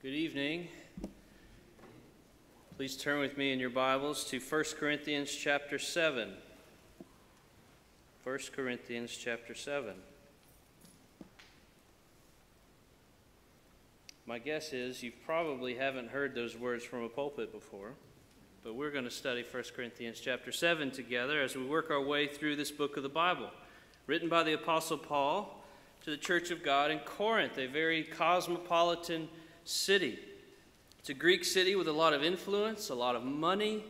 Good evening. Please turn with me in your Bibles to 1 Corinthians chapter 7. 1 Corinthians chapter 7. My guess is you probably haven't heard those words from a pulpit before, but we're going to study 1 Corinthians chapter 7 together as we work our way through this book of the Bible, written by the Apostle Paul to the church of God in Corinth, a very cosmopolitan city. It's a Greek city with a lot of influence, a lot of money,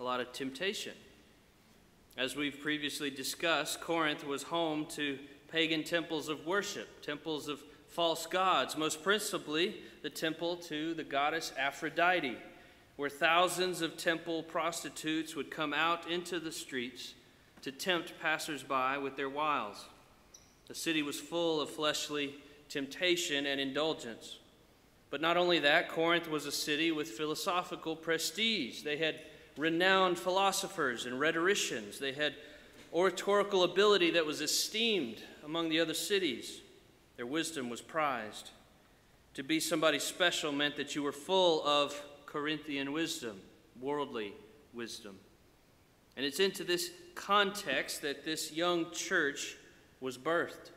a lot of temptation. As we've previously discussed, Corinth was home to pagan temples of worship, temples of false gods, most principally the temple to the goddess Aphrodite, where thousands of temple prostitutes would come out into the streets to tempt passersby with their wiles. The city was full of fleshly temptation and indulgence. But not only that, Corinth was a city with philosophical prestige. They had renowned philosophers and rhetoricians. They had oratorical ability that was esteemed among the other cities. Their wisdom was prized. To be somebody special meant that you were full of Corinthian wisdom, worldly wisdom. And it's into this context that this young church was birthed.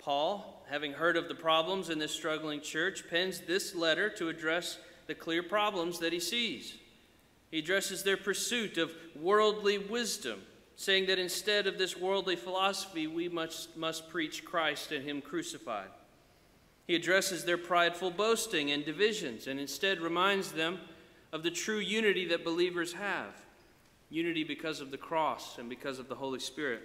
Paul, having heard of the problems in this struggling church, pens this letter to address the clear problems that he sees. He addresses their pursuit of worldly wisdom, saying that instead of this worldly philosophy, we must, must preach Christ and Him crucified. He addresses their prideful boasting and divisions, and instead reminds them of the true unity that believers have unity because of the cross and because of the Holy Spirit.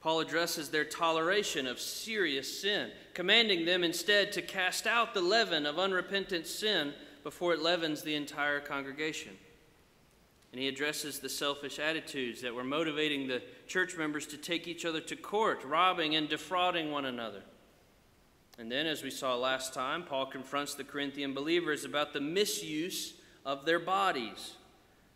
Paul addresses their toleration of serious sin, commanding them instead to cast out the leaven of unrepentant sin before it leavens the entire congregation. And he addresses the selfish attitudes that were motivating the church members to take each other to court, robbing and defrauding one another. And then, as we saw last time, Paul confronts the Corinthian believers about the misuse of their bodies.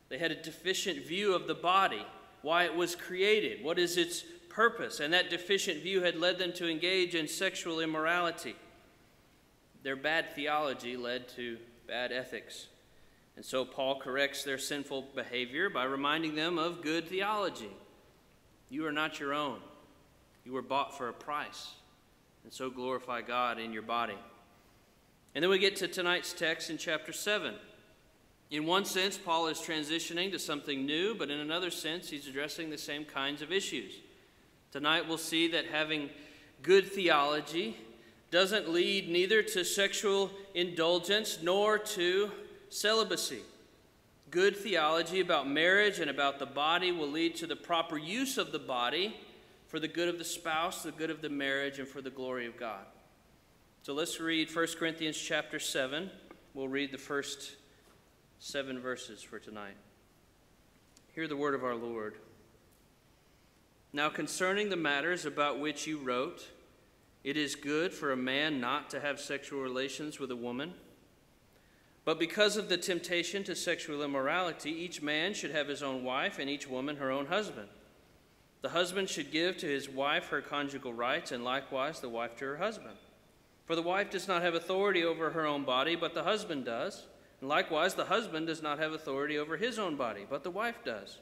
They had a deficient view of the body, why it was created, what is its purpose, and that deficient view had led them to engage in sexual immorality. Their bad theology led to bad ethics. And so Paul corrects their sinful behavior by reminding them of good theology. You are not your own, you were bought for a price. And so glorify God in your body. And then we get to tonight's text in chapter 7. In one sense, Paul is transitioning to something new, but in another sense, he's addressing the same kinds of issues. Tonight we'll see that having good theology doesn't lead neither to sexual indulgence nor to celibacy. Good theology about marriage and about the body will lead to the proper use of the body for the good of the spouse, the good of the marriage, and for the glory of God. So let's read 1 Corinthians chapter 7. We'll read the first seven verses for tonight. Hear the word of our Lord. Now, concerning the matters about which you wrote, it is good for a man not to have sexual relations with a woman. But because of the temptation to sexual immorality, each man should have his own wife, and each woman her own husband. The husband should give to his wife her conjugal rights, and likewise the wife to her husband. For the wife does not have authority over her own body, but the husband does. And likewise, the husband does not have authority over his own body, but the wife does.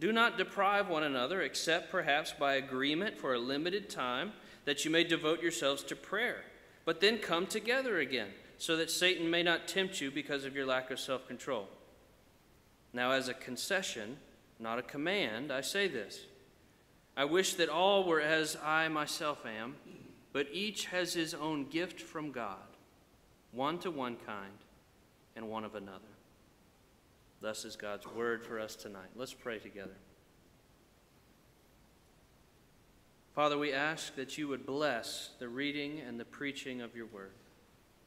Do not deprive one another, except perhaps by agreement for a limited time, that you may devote yourselves to prayer. But then come together again, so that Satan may not tempt you because of your lack of self control. Now, as a concession, not a command, I say this I wish that all were as I myself am, but each has his own gift from God, one to one kind, and one of another. Thus is God's word for us tonight. Let's pray together. Father, we ask that you would bless the reading and the preaching of your word,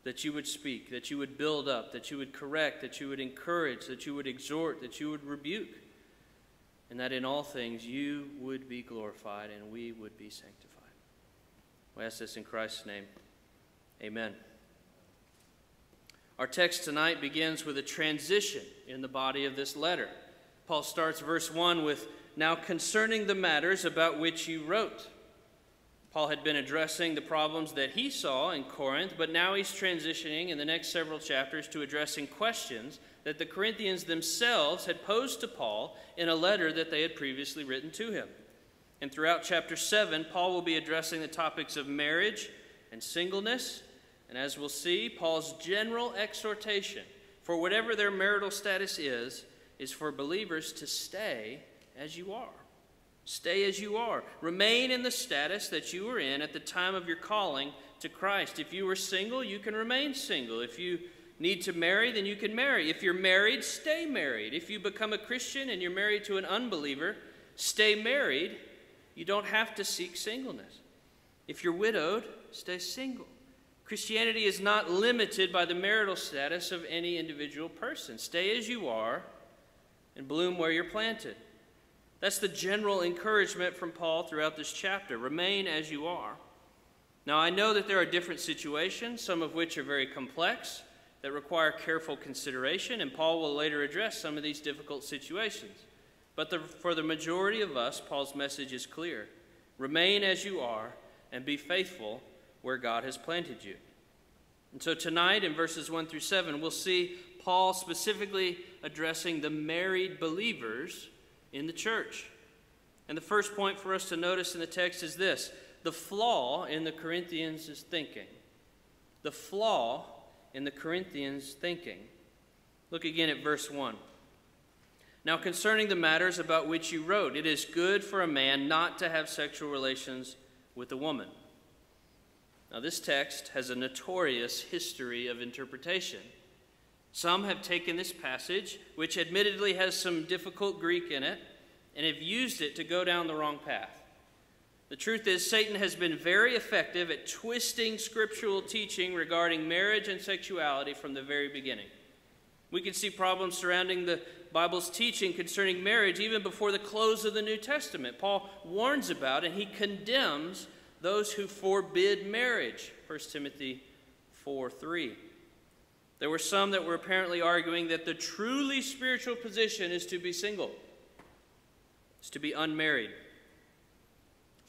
that you would speak, that you would build up, that you would correct, that you would encourage, that you would exhort, that you would rebuke, and that in all things you would be glorified and we would be sanctified. We ask this in Christ's name. Amen. Our text tonight begins with a transition in the body of this letter. Paul starts verse 1 with, Now concerning the matters about which you wrote. Paul had been addressing the problems that he saw in Corinth, but now he's transitioning in the next several chapters to addressing questions that the Corinthians themselves had posed to Paul in a letter that they had previously written to him. And throughout chapter 7, Paul will be addressing the topics of marriage and singleness. And as we'll see, Paul's general exhortation for whatever their marital status is, is for believers to stay as you are. Stay as you are. Remain in the status that you were in at the time of your calling to Christ. If you were single, you can remain single. If you need to marry, then you can marry. If you're married, stay married. If you become a Christian and you're married to an unbeliever, stay married. You don't have to seek singleness. If you're widowed, stay single. Christianity is not limited by the marital status of any individual person. Stay as you are and bloom where you're planted. That's the general encouragement from Paul throughout this chapter. Remain as you are. Now, I know that there are different situations, some of which are very complex, that require careful consideration, and Paul will later address some of these difficult situations. But the, for the majority of us, Paul's message is clear remain as you are and be faithful where God has planted you. And so tonight, in verses 1 through 7, we'll see Paul specifically addressing the married believers in the church. And the first point for us to notice in the text is this the flaw in the Corinthians' thinking. The flaw in the Corinthians' thinking. Look again at verse 1. Now, concerning the matters about which you wrote, it is good for a man not to have sexual relations with a woman. Now, this text has a notorious history of interpretation. Some have taken this passage, which admittedly has some difficult Greek in it, and have used it to go down the wrong path. The truth is, Satan has been very effective at twisting scriptural teaching regarding marriage and sexuality from the very beginning. We can see problems surrounding the Bible's teaching concerning marriage even before the close of the New Testament. Paul warns about and he condemns those who forbid marriage. 1 Timothy 4 3. There were some that were apparently arguing that the truly spiritual position is to be single, is to be unmarried.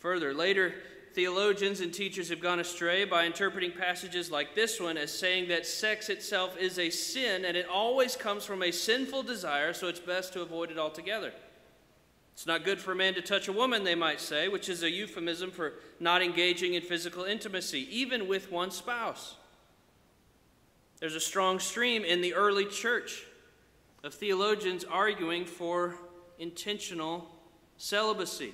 Further, later theologians and teachers have gone astray by interpreting passages like this one as saying that sex itself is a sin and it always comes from a sinful desire, so it's best to avoid it altogether. It's not good for a man to touch a woman, they might say, which is a euphemism for not engaging in physical intimacy, even with one spouse. There's a strong stream in the early church of theologians arguing for intentional celibacy.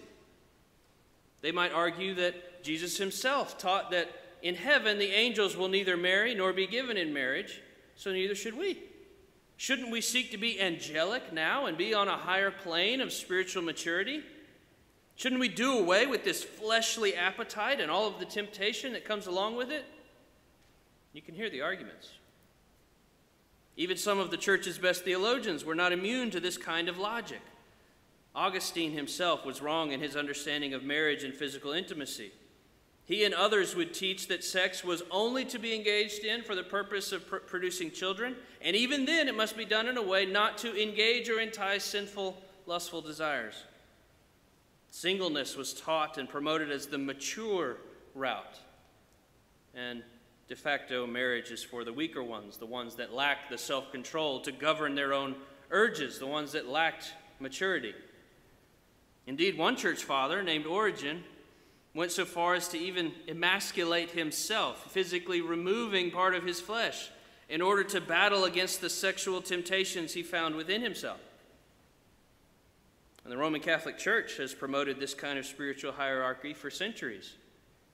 They might argue that Jesus himself taught that in heaven the angels will neither marry nor be given in marriage, so neither should we. Shouldn't we seek to be angelic now and be on a higher plane of spiritual maturity? Shouldn't we do away with this fleshly appetite and all of the temptation that comes along with it? You can hear the arguments. Even some of the church's best theologians were not immune to this kind of logic. Augustine himself was wrong in his understanding of marriage and physical intimacy. He and others would teach that sex was only to be engaged in for the purpose of pr- producing children, and even then it must be done in a way not to engage or entice sinful, lustful desires. Singleness was taught and promoted as the mature route. And De facto, marriage is for the weaker ones, the ones that lack the self control to govern their own urges, the ones that lacked maturity. Indeed, one church father named Origen went so far as to even emasculate himself, physically removing part of his flesh in order to battle against the sexual temptations he found within himself. And the Roman Catholic Church has promoted this kind of spiritual hierarchy for centuries.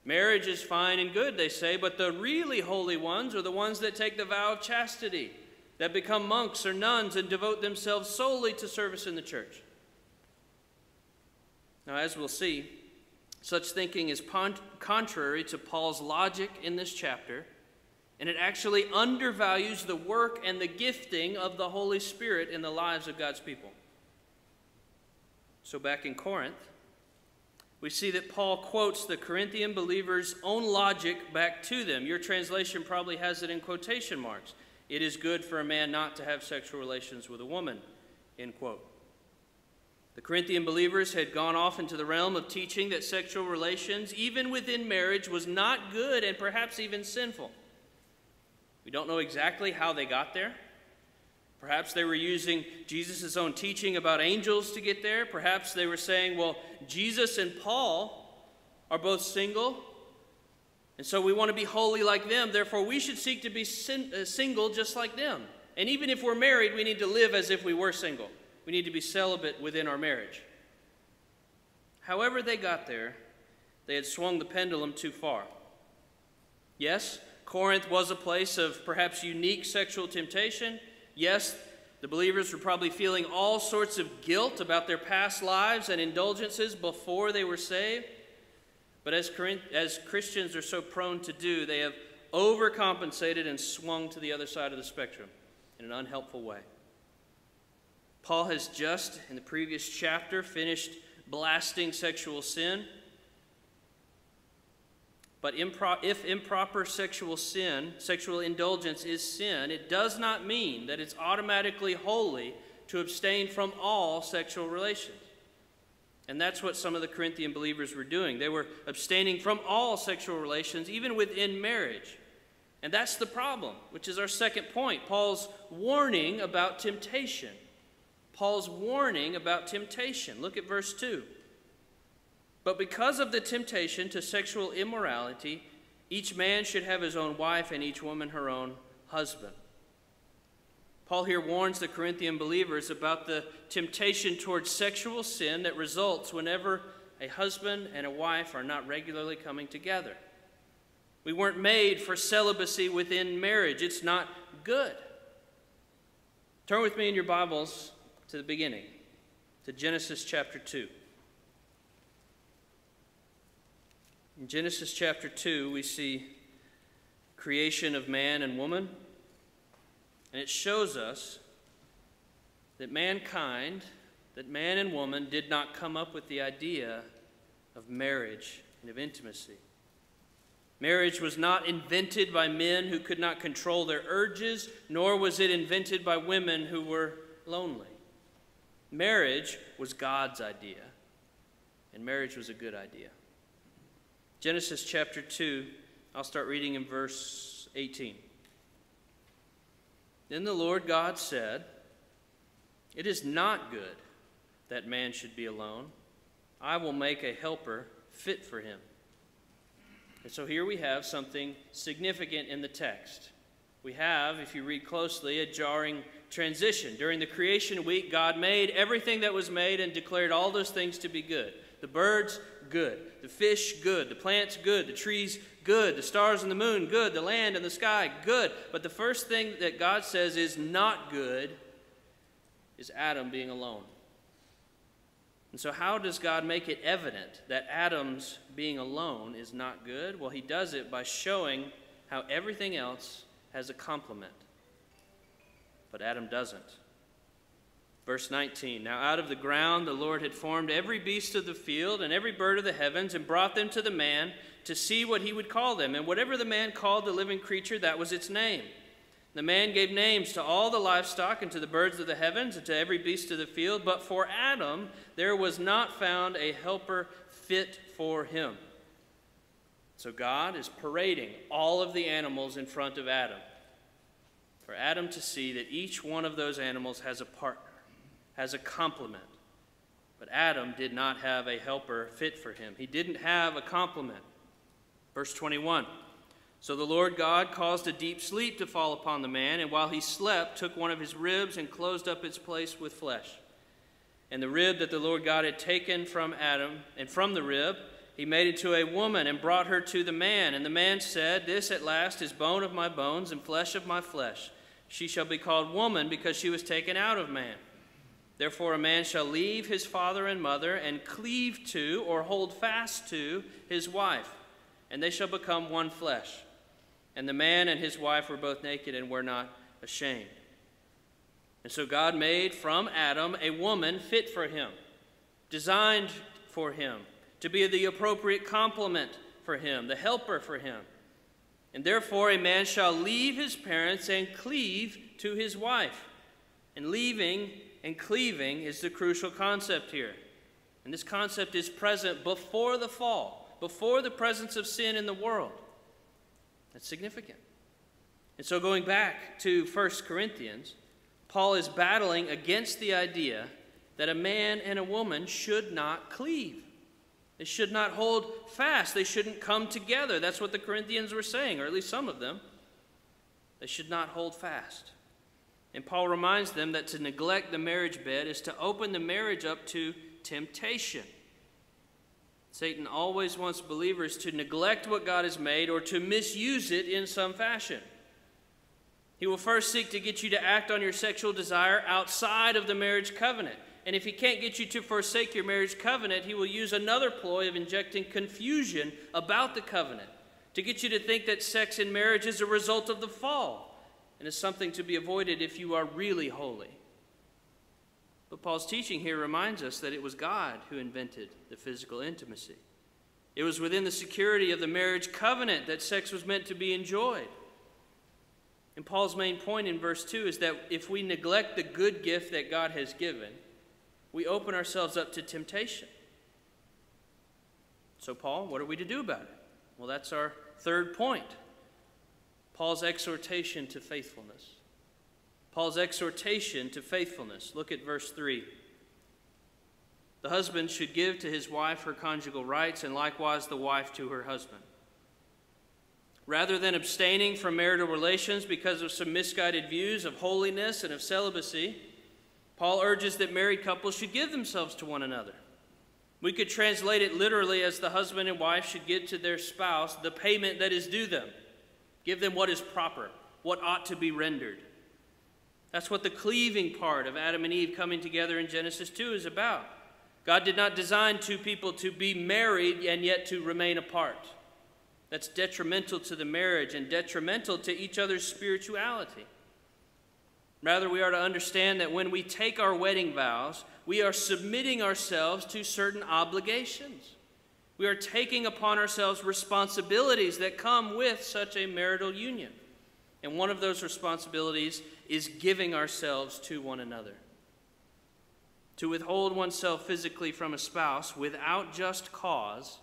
Marriage is fine and good, they say, but the really holy ones are the ones that take the vow of chastity, that become monks or nuns and devote themselves solely to service in the church. Now, as we'll see, such thinking is contrary to Paul's logic in this chapter, and it actually undervalues the work and the gifting of the Holy Spirit in the lives of God's people. So, back in Corinth, we see that Paul quotes the Corinthian believers' own logic back to them. Your translation probably has it in quotation marks. It is good for a man not to have sexual relations with a woman, end quote. The Corinthian believers had gone off into the realm of teaching that sexual relations, even within marriage, was not good and perhaps even sinful. We don't know exactly how they got there. Perhaps they were using Jesus' own teaching about angels to get there. Perhaps they were saying, well, Jesus and Paul are both single, and so we want to be holy like them. Therefore, we should seek to be sin- uh, single just like them. And even if we're married, we need to live as if we were single. We need to be celibate within our marriage. However, they got there, they had swung the pendulum too far. Yes, Corinth was a place of perhaps unique sexual temptation. Yes, the believers were probably feeling all sorts of guilt about their past lives and indulgences before they were saved. But as, as Christians are so prone to do, they have overcompensated and swung to the other side of the spectrum in an unhelpful way. Paul has just, in the previous chapter, finished blasting sexual sin. But impro- if improper sexual sin, sexual indulgence is sin, it does not mean that it's automatically holy to abstain from all sexual relations. And that's what some of the Corinthian believers were doing. They were abstaining from all sexual relations, even within marriage. And that's the problem, which is our second point Paul's warning about temptation. Paul's warning about temptation. Look at verse 2. But because of the temptation to sexual immorality, each man should have his own wife and each woman her own husband. Paul here warns the Corinthian believers about the temptation towards sexual sin that results whenever a husband and a wife are not regularly coming together. We weren't made for celibacy within marriage, it's not good. Turn with me in your Bibles to the beginning, to Genesis chapter 2. In Genesis chapter 2, we see creation of man and woman. And it shows us that mankind, that man and woman did not come up with the idea of marriage and of intimacy. Marriage was not invented by men who could not control their urges, nor was it invented by women who were lonely. Marriage was God's idea, and marriage was a good idea. Genesis chapter 2, I'll start reading in verse 18. Then the Lord God said, It is not good that man should be alone. I will make a helper fit for him. And so here we have something significant in the text. We have, if you read closely, a jarring transition. During the creation week, God made everything that was made and declared all those things to be good. The birds, good. The fish, good. The plants, good. The trees, good. The stars and the moon, good. The land and the sky, good. But the first thing that God says is not good is Adam being alone. And so, how does God make it evident that Adam's being alone is not good? Well, he does it by showing how everything else has a complement, but Adam doesn't. Verse 19 Now out of the ground the Lord had formed every beast of the field and every bird of the heavens and brought them to the man to see what he would call them. And whatever the man called the living creature, that was its name. The man gave names to all the livestock and to the birds of the heavens and to every beast of the field. But for Adam there was not found a helper fit for him. So God is parading all of the animals in front of Adam for Adam to see that each one of those animals has a partner has a complement. But Adam did not have a helper fit for him. He didn't have a complement. Verse 21 So the Lord God caused a deep sleep to fall upon the man, and while he slept, took one of his ribs and closed up its place with flesh. And the rib that the Lord God had taken from Adam, and from the rib, he made into a woman and brought her to the man. And the man said, This at last is bone of my bones and flesh of my flesh. She shall be called woman because she was taken out of man. Therefore, a man shall leave his father and mother and cleave to or hold fast to his wife, and they shall become one flesh. And the man and his wife were both naked and were not ashamed. And so God made from Adam a woman fit for him, designed for him, to be the appropriate complement for him, the helper for him. And therefore, a man shall leave his parents and cleave to his wife, and leaving and cleaving is the crucial concept here. And this concept is present before the fall, before the presence of sin in the world. That's significant. And so, going back to 1 Corinthians, Paul is battling against the idea that a man and a woman should not cleave. They should not hold fast. They shouldn't come together. That's what the Corinthians were saying, or at least some of them. They should not hold fast. And Paul reminds them that to neglect the marriage bed is to open the marriage up to temptation. Satan always wants believers to neglect what God has made or to misuse it in some fashion. He will first seek to get you to act on your sexual desire outside of the marriage covenant. And if he can't get you to forsake your marriage covenant, he will use another ploy of injecting confusion about the covenant to get you to think that sex in marriage is a result of the fall and is something to be avoided if you are really holy. But Paul's teaching here reminds us that it was God who invented the physical intimacy. It was within the security of the marriage covenant that sex was meant to be enjoyed. And Paul's main point in verse 2 is that if we neglect the good gift that God has given, we open ourselves up to temptation. So, Paul, what are we to do about it? Well, that's our third point Paul's exhortation to faithfulness. Paul's exhortation to faithfulness. Look at verse 3. The husband should give to his wife her conjugal rights, and likewise the wife to her husband. Rather than abstaining from marital relations because of some misguided views of holiness and of celibacy, Paul urges that married couples should give themselves to one another. We could translate it literally as the husband and wife should give to their spouse the payment that is due them. Give them what is proper, what ought to be rendered. That's what the cleaving part of Adam and Eve coming together in Genesis 2 is about. God did not design two people to be married and yet to remain apart. That's detrimental to the marriage and detrimental to each other's spirituality. Rather, we are to understand that when we take our wedding vows, we are submitting ourselves to certain obligations. We are taking upon ourselves responsibilities that come with such a marital union. And one of those responsibilities is giving ourselves to one another. To withhold oneself physically from a spouse without just cause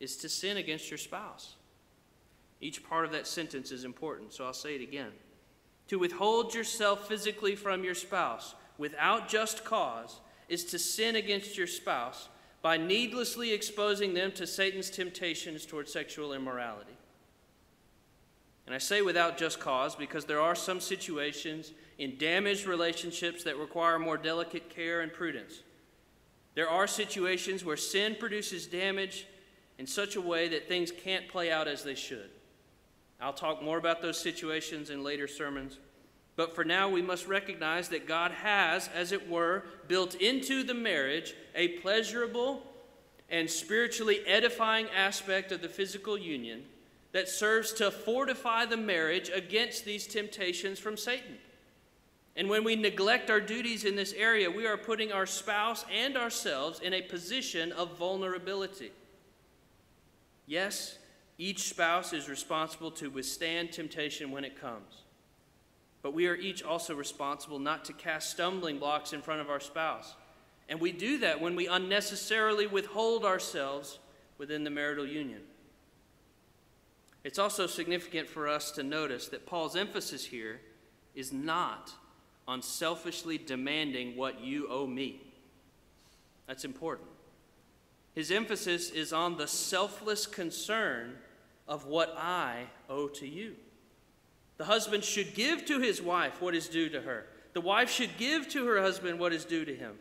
is to sin against your spouse. Each part of that sentence is important, so I'll say it again. To withhold yourself physically from your spouse without just cause is to sin against your spouse by needlessly exposing them to Satan's temptations toward sexual immorality. And I say without just cause because there are some situations in damaged relationships that require more delicate care and prudence. There are situations where sin produces damage in such a way that things can't play out as they should. I'll talk more about those situations in later sermons. But for now, we must recognize that God has, as it were, built into the marriage a pleasurable and spiritually edifying aspect of the physical union that serves to fortify the marriage against these temptations from Satan. And when we neglect our duties in this area, we are putting our spouse and ourselves in a position of vulnerability. Yes, each spouse is responsible to withstand temptation when it comes. But we are each also responsible not to cast stumbling blocks in front of our spouse. And we do that when we unnecessarily withhold ourselves within the marital union. It's also significant for us to notice that Paul's emphasis here is not on selfishly demanding what you owe me. That's important. His emphasis is on the selfless concern of what I owe to you. The husband should give to his wife what is due to her. The wife should give to her husband what is due to him.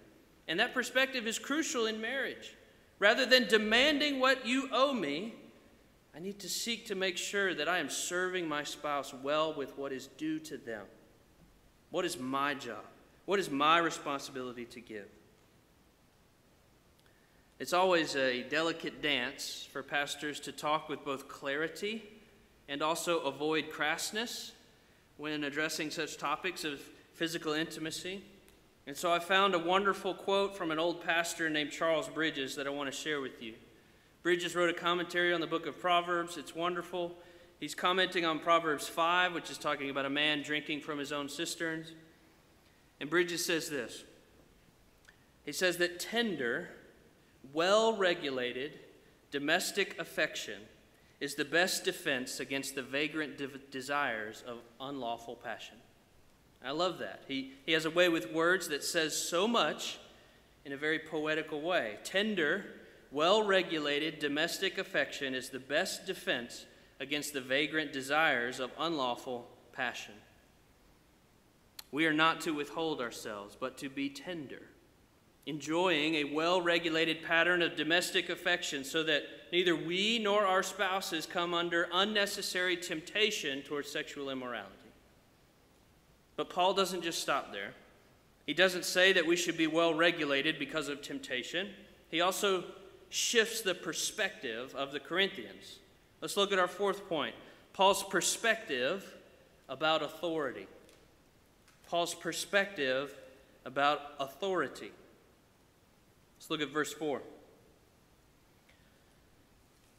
And that perspective is crucial in marriage. Rather than demanding what you owe me, I need to seek to make sure that I am serving my spouse well with what is due to them. What is my job? What is my responsibility to give? It's always a delicate dance for pastors to talk with both clarity and also avoid crassness when addressing such topics of physical intimacy. And so I found a wonderful quote from an old pastor named Charles Bridges that I want to share with you. Bridges wrote a commentary on the book of Proverbs. It's wonderful. He's commenting on Proverbs 5, which is talking about a man drinking from his own cisterns. And Bridges says this He says that tender, well regulated domestic affection is the best defense against the vagrant de- desires of unlawful passion. I love that. He, he has a way with words that says so much in a very poetical way. Tender, well regulated domestic affection is the best defense against the vagrant desires of unlawful passion. We are not to withhold ourselves, but to be tender, enjoying a well regulated pattern of domestic affection so that neither we nor our spouses come under unnecessary temptation towards sexual immorality. But Paul doesn't just stop there. He doesn't say that we should be well regulated because of temptation. He also shifts the perspective of the Corinthians. Let's look at our fourth point Paul's perspective about authority. Paul's perspective about authority. Let's look at verse 4.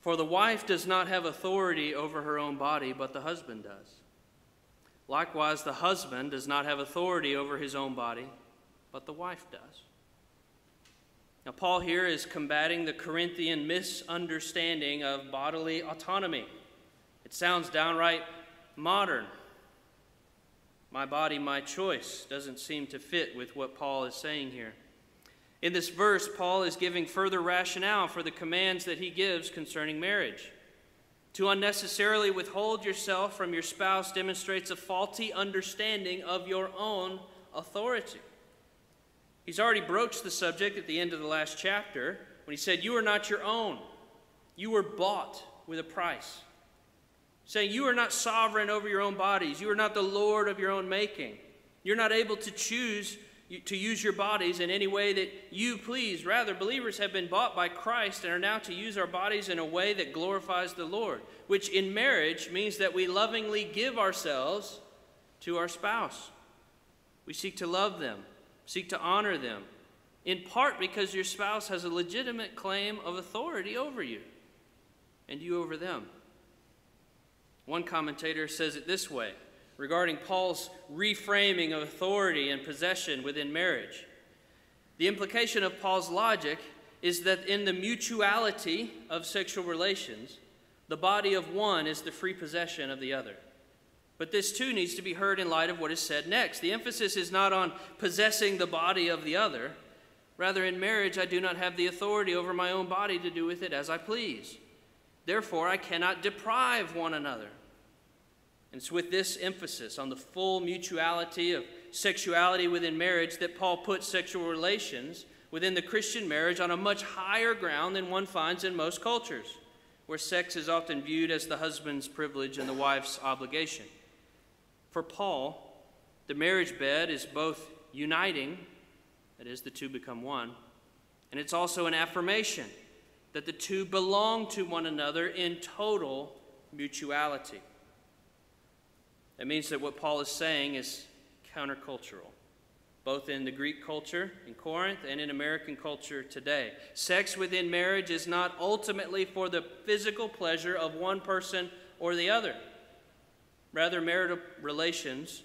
For the wife does not have authority over her own body, but the husband does. Likewise, the husband does not have authority over his own body, but the wife does. Now, Paul here is combating the Corinthian misunderstanding of bodily autonomy. It sounds downright modern. My body, my choice doesn't seem to fit with what Paul is saying here. In this verse, Paul is giving further rationale for the commands that he gives concerning marriage. To unnecessarily withhold yourself from your spouse demonstrates a faulty understanding of your own authority. He's already broached the subject at the end of the last chapter when he said, You are not your own. You were bought with a price. Saying, You are not sovereign over your own bodies. You are not the Lord of your own making. You're not able to choose to use your bodies in any way that you please. Rather, believers have been bought by Christ and are now to use our bodies in a way that glorifies the Lord, which in marriage means that we lovingly give ourselves to our spouse. We seek to love them, seek to honor them, in part because your spouse has a legitimate claim of authority over you and you over them. One commentator says it this way regarding Paul's reframing of authority and possession within marriage. The implication of Paul's logic is that in the mutuality of sexual relations, the body of one is the free possession of the other. But this too needs to be heard in light of what is said next. The emphasis is not on possessing the body of the other. Rather, in marriage, I do not have the authority over my own body to do with it as I please. Therefore, I cannot deprive one another. And it's with this emphasis on the full mutuality of sexuality within marriage that Paul puts sexual relations within the Christian marriage on a much higher ground than one finds in most cultures, where sex is often viewed as the husband's privilege and the wife's obligation. For Paul, the marriage bed is both uniting, that is, the two become one, and it's also an affirmation that the two belong to one another in total mutuality. That means that what Paul is saying is countercultural, both in the Greek culture in Corinth and in American culture today. Sex within marriage is not ultimately for the physical pleasure of one person or the other. Rather, marital relations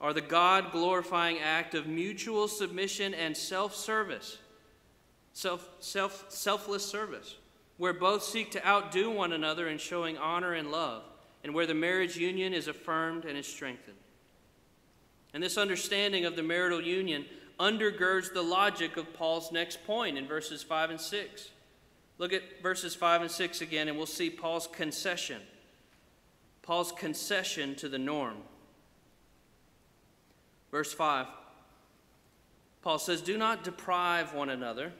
are the God glorifying act of mutual submission and self service, self, self, selfless service, where both seek to outdo one another in showing honor and love and where the marriage union is affirmed and is strengthened. And this understanding of the marital union undergirds the logic of Paul's next point in verses 5 and 6. Look at verses 5 and 6 again, and we'll see Paul's concession. Paul's concession to the norm. Verse 5 Paul says, Do not deprive one another,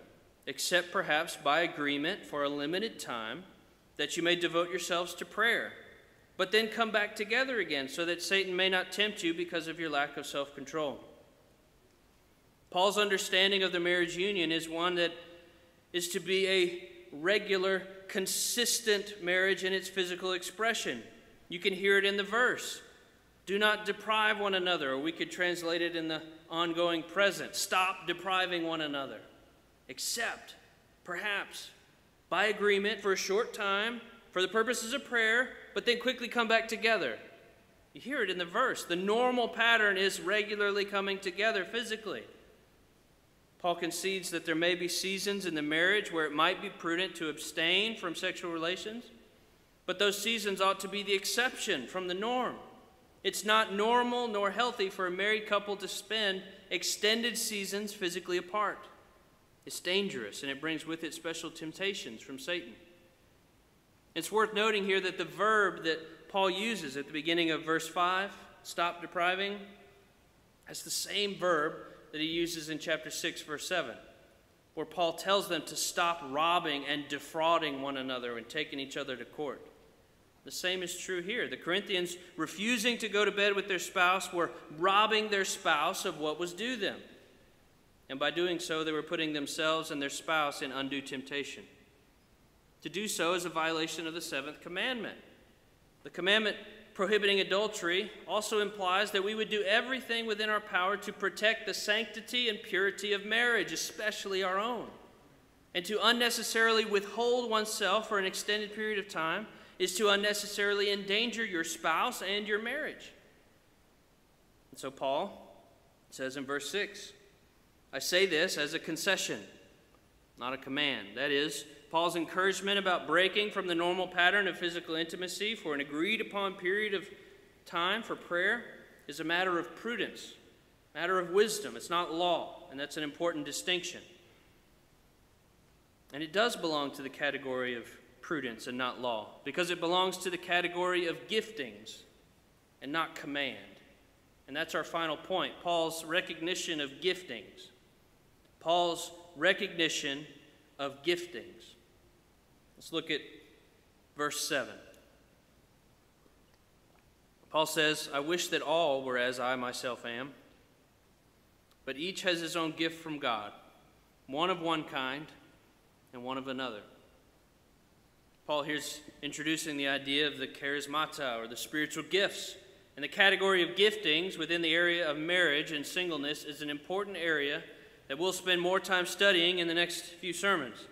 except perhaps by agreement for a limited time, that you may devote yourselves to prayer but then come back together again so that Satan may not tempt you because of your lack of self control. Paul's understanding of the marriage union is one that is to be a regular, consistent marriage in its physical expression. You can hear it in the verse. Do not deprive one another, or we could translate it in the ongoing present. Stop depriving one another. Except, perhaps, by agreement for a short time, for the purposes of prayer, but then quickly come back together. You hear it in the verse. The normal pattern is regularly coming together physically. Paul concedes that there may be seasons in the marriage where it might be prudent to abstain from sexual relations, but those seasons ought to be the exception from the norm. It's not normal nor healthy for a married couple to spend extended seasons physically apart. It's dangerous and it brings with it special temptations from Satan. It's worth noting here that the verb that Paul uses at the beginning of verse 5, stop depriving, that's the same verb that he uses in chapter 6, verse 7, where Paul tells them to stop robbing and defrauding one another and taking each other to court. The same is true here. The Corinthians, refusing to go to bed with their spouse, were robbing their spouse of what was due them. And by doing so, they were putting themselves and their spouse in undue temptation. To do so is a violation of the seventh commandment. The commandment prohibiting adultery also implies that we would do everything within our power to protect the sanctity and purity of marriage, especially our own. And to unnecessarily withhold oneself for an extended period of time is to unnecessarily endanger your spouse and your marriage. And so Paul says in verse 6 I say this as a concession, not a command. That is, Paul's encouragement about breaking from the normal pattern of physical intimacy for an agreed upon period of time for prayer is a matter of prudence, matter of wisdom. It's not law, and that's an important distinction. And it does belong to the category of prudence and not law, because it belongs to the category of giftings and not command. And that's our final point Paul's recognition of giftings. Paul's recognition of giftings. Let's look at verse 7. Paul says, I wish that all were as I myself am, but each has his own gift from God, one of one kind and one of another. Paul here's introducing the idea of the charismata, or the spiritual gifts. And the category of giftings within the area of marriage and singleness is an important area that we'll spend more time studying in the next few sermons.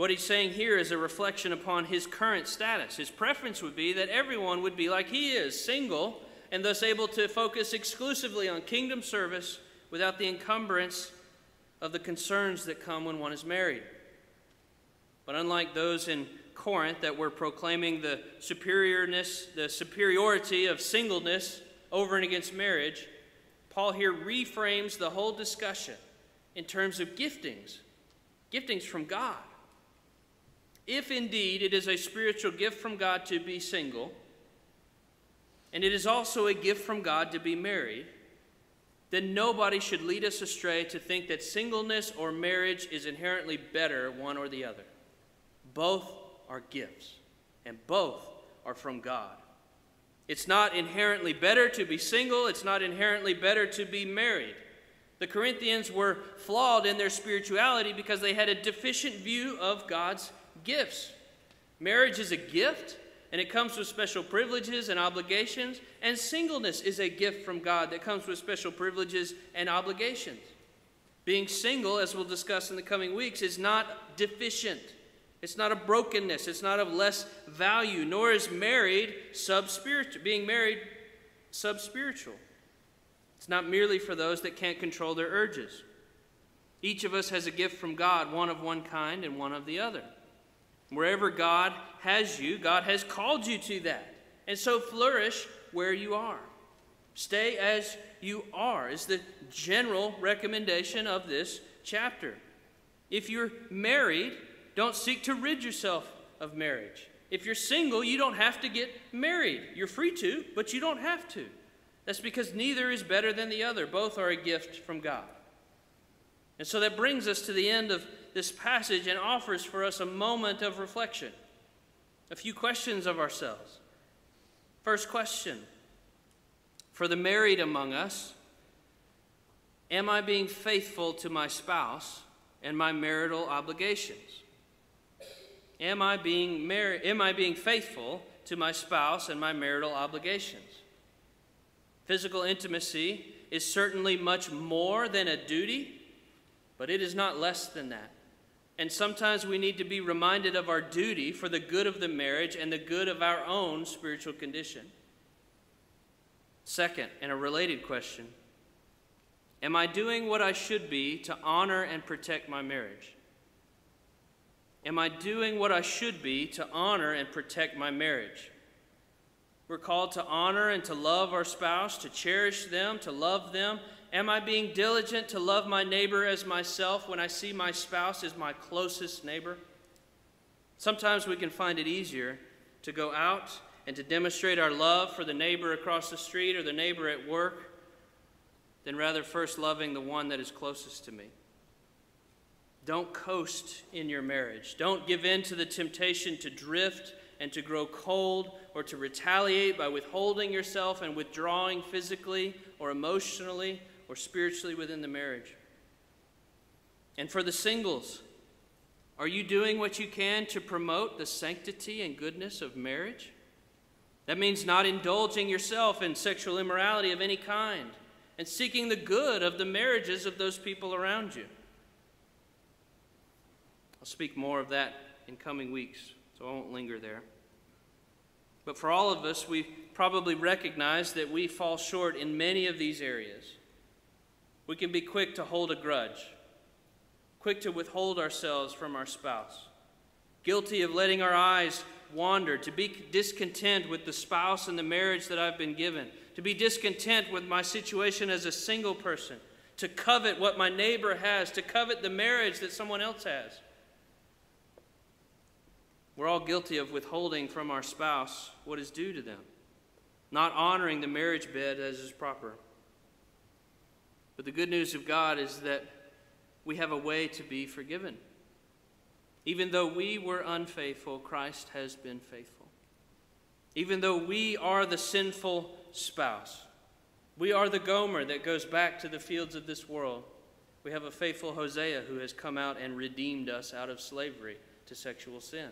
What he's saying here is a reflection upon his current status. His preference would be that everyone would be like he is, single, and thus able to focus exclusively on kingdom service without the encumbrance of the concerns that come when one is married. But unlike those in Corinth that were proclaiming the superiorness, the superiority of singleness over and against marriage, Paul here reframes the whole discussion in terms of giftings, giftings from God. If indeed it is a spiritual gift from God to be single, and it is also a gift from God to be married, then nobody should lead us astray to think that singleness or marriage is inherently better, one or the other. Both are gifts, and both are from God. It's not inherently better to be single, it's not inherently better to be married. The Corinthians were flawed in their spirituality because they had a deficient view of God's gifts. Marriage is a gift, and it comes with special privileges and obligations, and singleness is a gift from God that comes with special privileges and obligations. Being single, as we'll discuss in the coming weeks, is not deficient. It's not a brokenness. It's not of less value, nor is married sub-spiritual. Being married sub-spiritual. It's not merely for those that can't control their urges. Each of us has a gift from God, one of one kind and one of the other. Wherever God has you, God has called you to that. And so flourish where you are. Stay as you are, is the general recommendation of this chapter. If you're married, don't seek to rid yourself of marriage. If you're single, you don't have to get married. You're free to, but you don't have to. That's because neither is better than the other. Both are a gift from God. And so that brings us to the end of this passage and offers for us a moment of reflection, a few questions of ourselves. First question For the married among us, am I being faithful to my spouse and my marital obligations? Am I being, mar- am I being faithful to my spouse and my marital obligations? Physical intimacy is certainly much more than a duty, but it is not less than that. And sometimes we need to be reminded of our duty for the good of the marriage and the good of our own spiritual condition. Second, and a related question Am I doing what I should be to honor and protect my marriage? Am I doing what I should be to honor and protect my marriage? We're called to honor and to love our spouse, to cherish them, to love them. Am I being diligent to love my neighbor as myself when I see my spouse as my closest neighbor? Sometimes we can find it easier to go out and to demonstrate our love for the neighbor across the street or the neighbor at work than rather first loving the one that is closest to me. Don't coast in your marriage. Don't give in to the temptation to drift and to grow cold or to retaliate by withholding yourself and withdrawing physically or emotionally or spiritually within the marriage. And for the singles, are you doing what you can to promote the sanctity and goodness of marriage? That means not indulging yourself in sexual immorality of any kind and seeking the good of the marriages of those people around you. I'll speak more of that in coming weeks, so I won't linger there. But for all of us, we probably recognize that we fall short in many of these areas. We can be quick to hold a grudge, quick to withhold ourselves from our spouse, guilty of letting our eyes wander, to be discontent with the spouse and the marriage that I've been given, to be discontent with my situation as a single person, to covet what my neighbor has, to covet the marriage that someone else has. We're all guilty of withholding from our spouse what is due to them, not honoring the marriage bed as is proper. But the good news of God is that we have a way to be forgiven. Even though we were unfaithful, Christ has been faithful. Even though we are the sinful spouse. We are the Gomer that goes back to the fields of this world. We have a faithful Hosea who has come out and redeemed us out of slavery to sexual sin.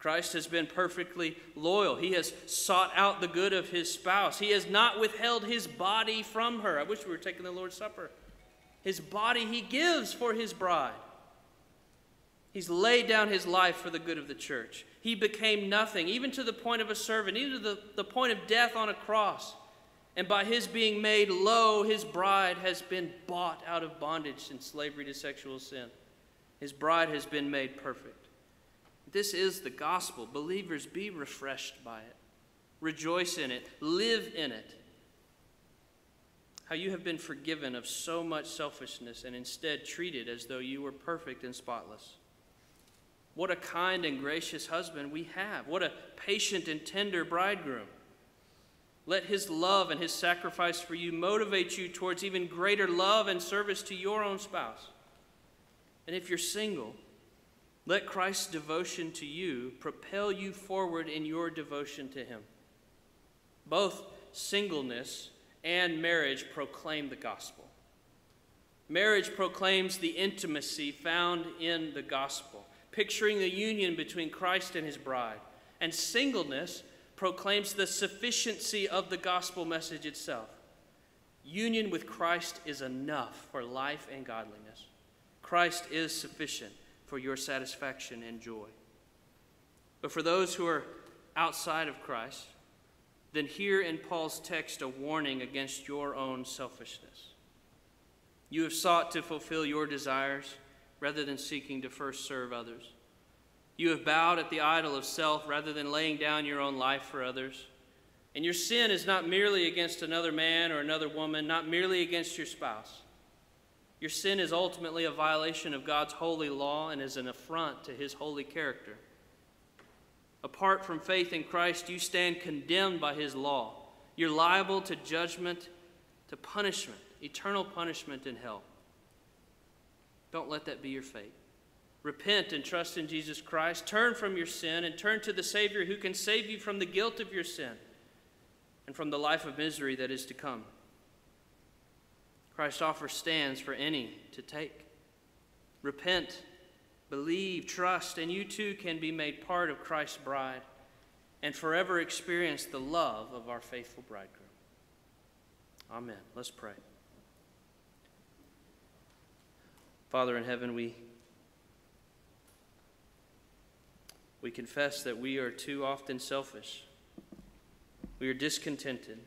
Christ has been perfectly loyal. He has sought out the good of his spouse. He has not withheld his body from her. I wish we were taking the Lord's Supper. His body he gives for his bride. He's laid down his life for the good of the church. He became nothing, even to the point of a servant, even to the, the point of death on a cross. And by his being made low, his bride has been bought out of bondage and slavery to sexual sin. His bride has been made perfect. This is the gospel. Believers, be refreshed by it, rejoice in it, live in it. How you have been forgiven of so much selfishness and instead treated as though you were perfect and spotless. What a kind and gracious husband we have. What a patient and tender bridegroom. Let his love and his sacrifice for you motivate you towards even greater love and service to your own spouse. And if you're single, let Christ's devotion to you propel you forward in your devotion to him. Both singleness and marriage proclaim the gospel. Marriage proclaims the intimacy found in the gospel picturing the union between Christ and his bride. And singleness proclaims the sufficiency of the gospel message itself. Union with Christ is enough for life and godliness. Christ is sufficient for your satisfaction and joy. But for those who are outside of Christ, then hear in Paul's text a warning against your own selfishness. You have sought to fulfill your desires rather than seeking to first serve others. You have bowed at the idol of self rather than laying down your own life for others. And your sin is not merely against another man or another woman, not merely against your spouse. Your sin is ultimately a violation of God's holy law and is an affront to his holy character. Apart from faith in Christ, you stand condemned by his law. You're liable to judgment, to punishment, eternal punishment in hell. Don't let that be your fate. Repent and trust in Jesus Christ. Turn from your sin and turn to the Savior who can save you from the guilt of your sin and from the life of misery that is to come. Christ's offer stands for any to take. Repent, believe, trust, and you too can be made part of Christ's bride and forever experience the love of our faithful bridegroom. Amen. Let's pray. Father in heaven, we, we confess that we are too often selfish. We are discontented.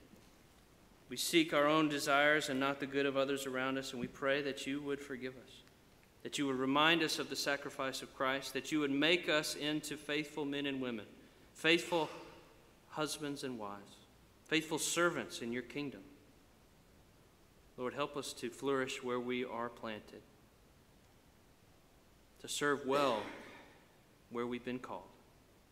We seek our own desires and not the good of others around us, and we pray that you would forgive us, that you would remind us of the sacrifice of Christ, that you would make us into faithful men and women, faithful husbands and wives, faithful servants in your kingdom. Lord, help us to flourish where we are planted, to serve well where we've been called.